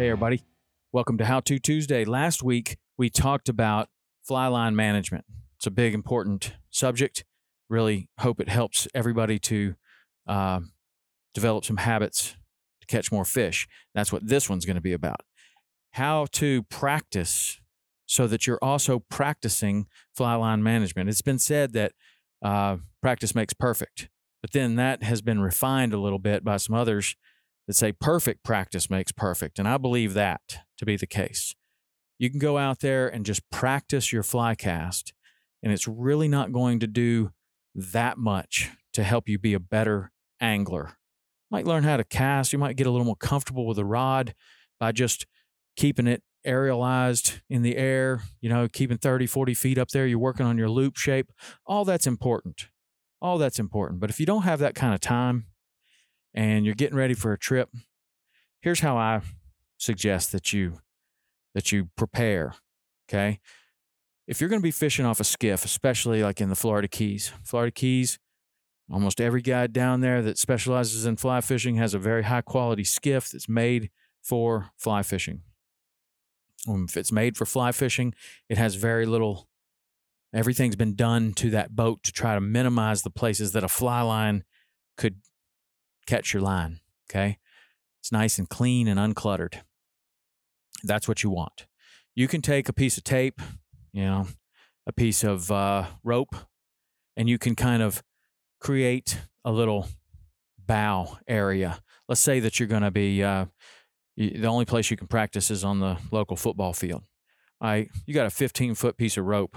Hey, everybody. Welcome to How To Tuesday. Last week, we talked about fly line management. It's a big, important subject. Really hope it helps everybody to uh, develop some habits to catch more fish. That's what this one's going to be about. How to practice so that you're also practicing fly line management. It's been said that uh, practice makes perfect, but then that has been refined a little bit by some others that say perfect practice makes perfect. And I believe that to be the case. You can go out there and just practice your fly cast, and it's really not going to do that much to help you be a better angler. You might learn how to cast, you might get a little more comfortable with the rod by just keeping it aerialized in the air, you know, keeping 30, 40 feet up there. You're working on your loop shape. All that's important. All that's important. But if you don't have that kind of time, and you're getting ready for a trip, here's how I suggest that you that you prepare. Okay. If you're going to be fishing off a skiff, especially like in the Florida Keys, Florida Keys, almost every guy down there that specializes in fly fishing has a very high quality skiff that's made for fly fishing. Um, if it's made for fly fishing, it has very little, everything's been done to that boat to try to minimize the places that a fly line could catch your line. Okay. It's nice and clean and uncluttered. That's what you want. You can take a piece of tape, you know, a piece of uh, rope, and you can kind of create a little bow area. Let's say that you're going to be, uh, the only place you can practice is on the local football field. All right. You got a 15 foot piece of rope.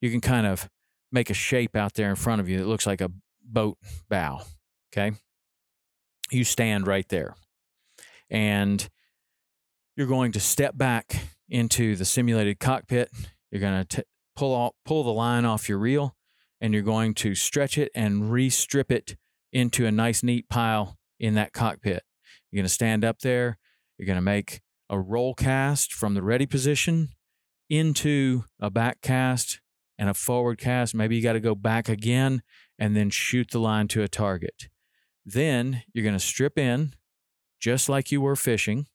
You can kind of make a shape out there in front of you that looks like a boat bow. Okay you stand right there and you're going to step back into the simulated cockpit. You're going to pull off, pull the line off your reel and you're going to stretch it and re-strip it into a nice neat pile in that cockpit. You're going to stand up there. You're going to make a roll cast from the ready position into a back cast and a forward cast. Maybe you got to go back again and then shoot the line to a target. Then you're going to strip in just like you were fishing,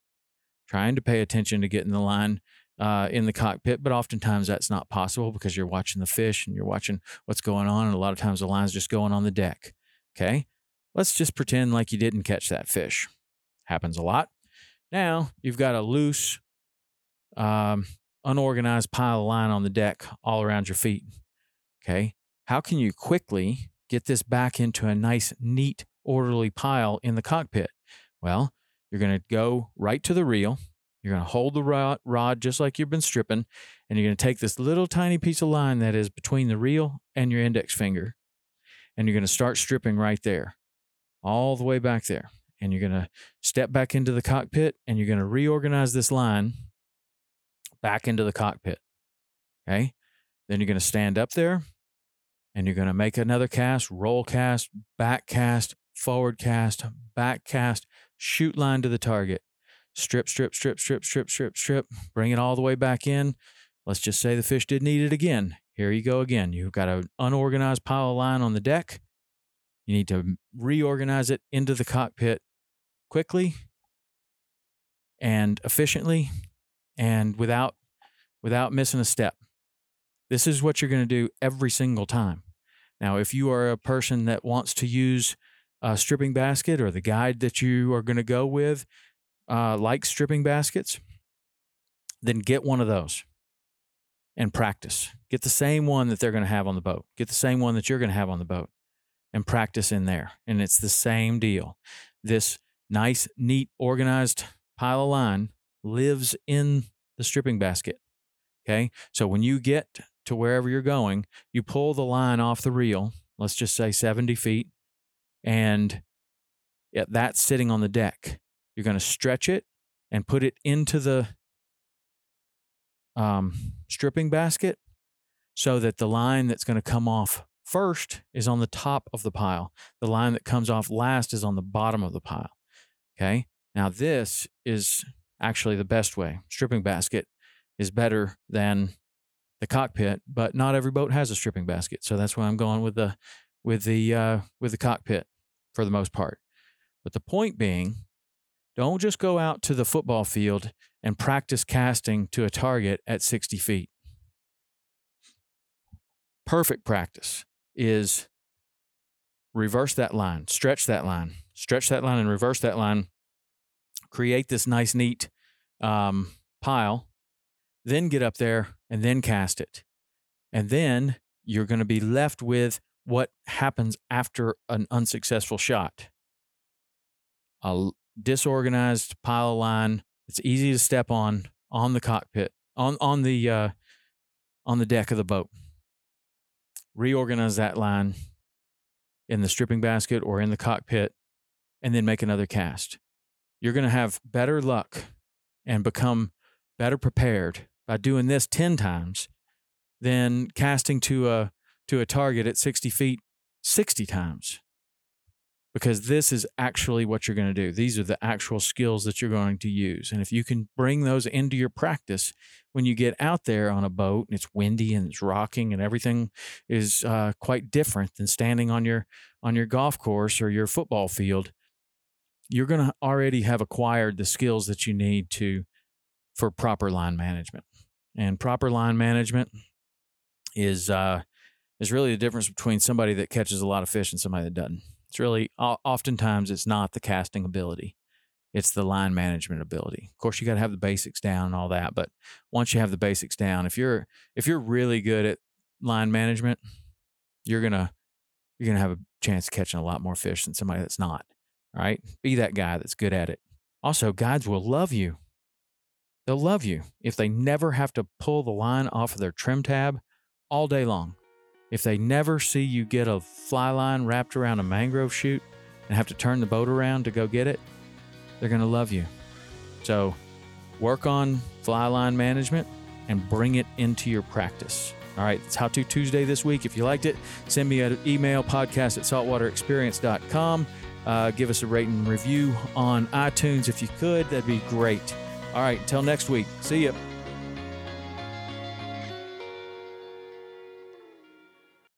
trying to pay attention to getting the line uh, in the cockpit, but oftentimes that's not possible because you're watching the fish and you're watching what's going on. And a lot of times the line's just going on the deck. Okay. Let's just pretend like you didn't catch that fish. Happens a lot. Now you've got a loose, um, unorganized pile of line on the deck all around your feet. Okay. How can you quickly get this back into a nice, neat orderly pile in the cockpit? Well, you're going to go right to the reel. You're going to hold the rod, rod just like you've been stripping, and you're going to take this little tiny piece of line that is between the reel and your index finger, and you're going to start stripping right there, all the way back there. And you're going to step back into the cockpit and you're going to reorganize this line back into the cockpit. Okay. Then you're going to stand up there and you're going to make another cast, roll cast, back cast, forward cast, back cast, shoot line to the target. Strip, strip, strip, strip, strip, strip, strip. Bring it all the way back in. Let's just say the fish didn't eat it again. Here you go again. You've got an unorganized pile of line on the deck. You need to reorganize it into the cockpit quickly and efficiently and without without missing a step. This is what you're going to do every single time. Now, if you are a person that wants to use uh, stripping basket or the guide that you are going to go with uh, like stripping baskets, then get one of those and practice. Get the same one that they're going to have on the boat. Get the same one that you're going to have on the boat and practice in there. And it's the same deal. This nice, neat, organized pile of line lives in the stripping basket. Okay. So when you get to wherever you're going, you pull the line off the reel, let's just say 70 feet, and that's sitting on the deck. You're going to stretch it and put it into the um, stripping basket so that the line that's going to come off first is on the top of the pile. The line that comes off last is on the bottom of the pile. Okay. Now, this is actually the best way. Stripping basket is better than the cockpit, but not every boat has a stripping basket. So that's why I'm going with the with the uh, with the cockpit for the most part. But the point being, don't just go out to the football field and practice casting to a target at 60 feet. Perfect practice is reverse that line, stretch that line, stretch that line and reverse that line, create this nice, neat um, pile, then get up there and then cast it. And then you're going to be left with what happens after an unsuccessful shot. A disorganized pile line. It's easy to step on on the cockpit on on the uh, on the deck of the boat. Reorganize that line in the stripping basket or in the cockpit, and then make another cast. You're going to have better luck and become better prepared by doing this ten times than casting to a to a target at 60 feet 60 times because this is actually what you're going to do. These are the actual skills that you're going to use. And if you can bring those into your practice when you get out there on a boat and it's windy and it's rocking and everything is uh, quite different than standing on your on your golf course or your football field, you're going to already have acquired the skills that you need to for proper line management. And proper line management is uh, is really the difference between somebody that catches a lot of fish and somebody that doesn't. It's really oftentimes it's not the casting ability. It's the line management ability. Of course, you got to have the basics down and all that, but once you have the basics down, if you're if you're really good at line management, you're going to you're going to have a chance of catching a lot more fish than somebody that's not. All right? Be that guy that's good at it. Also, guides will love you. They'll love you if they never have to pull the line off of their trim tab all day long. If they never see you get a fly line wrapped around a mangrove shoot and have to turn the boat around to go get it, they're going to love you. So work on fly line management and bring it into your practice. All right, it's How To Tuesday this week. If you liked it, send me an email podcast at saltwaterexperience.com. Uh, give us a rating and review on iTunes if you could. That'd be great. All right, until next week. See you.